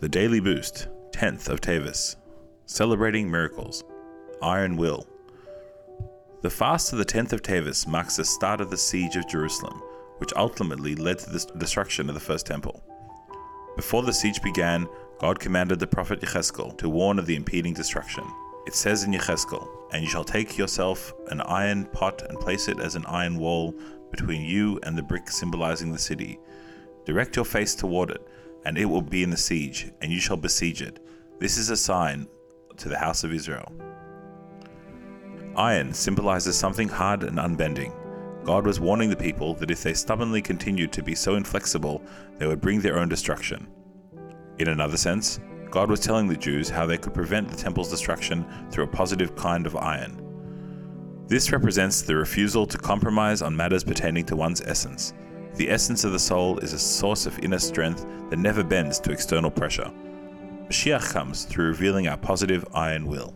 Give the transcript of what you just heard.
The Daily Boost, 10th of Teves. Celebrating Miracles. Iron Will. The fast of the 10th of Teves marks the start of the siege of Jerusalem, which ultimately led to the destruction of the first temple. Before the siege began, God commanded the prophet Yechezkel to warn of the impending destruction. It says in Yechezkel, And you shall take yourself an iron pot and place it as an iron wall between you and the brick symbolizing the city. Direct your face toward it, and it will be in the siege, and you shall besiege it. This is a sign to the house of Israel. Iron symbolizes something hard and unbending. God was warning the people that if they stubbornly continued to be so inflexible, they would bring their own destruction. In another sense, God was telling the Jews how they could prevent the temple's destruction through a positive kind of iron. This represents the refusal to compromise on matters pertaining to one's essence. The essence of the soul is a source of inner strength that never bends to external pressure. Mashiach comes through revealing our positive iron will.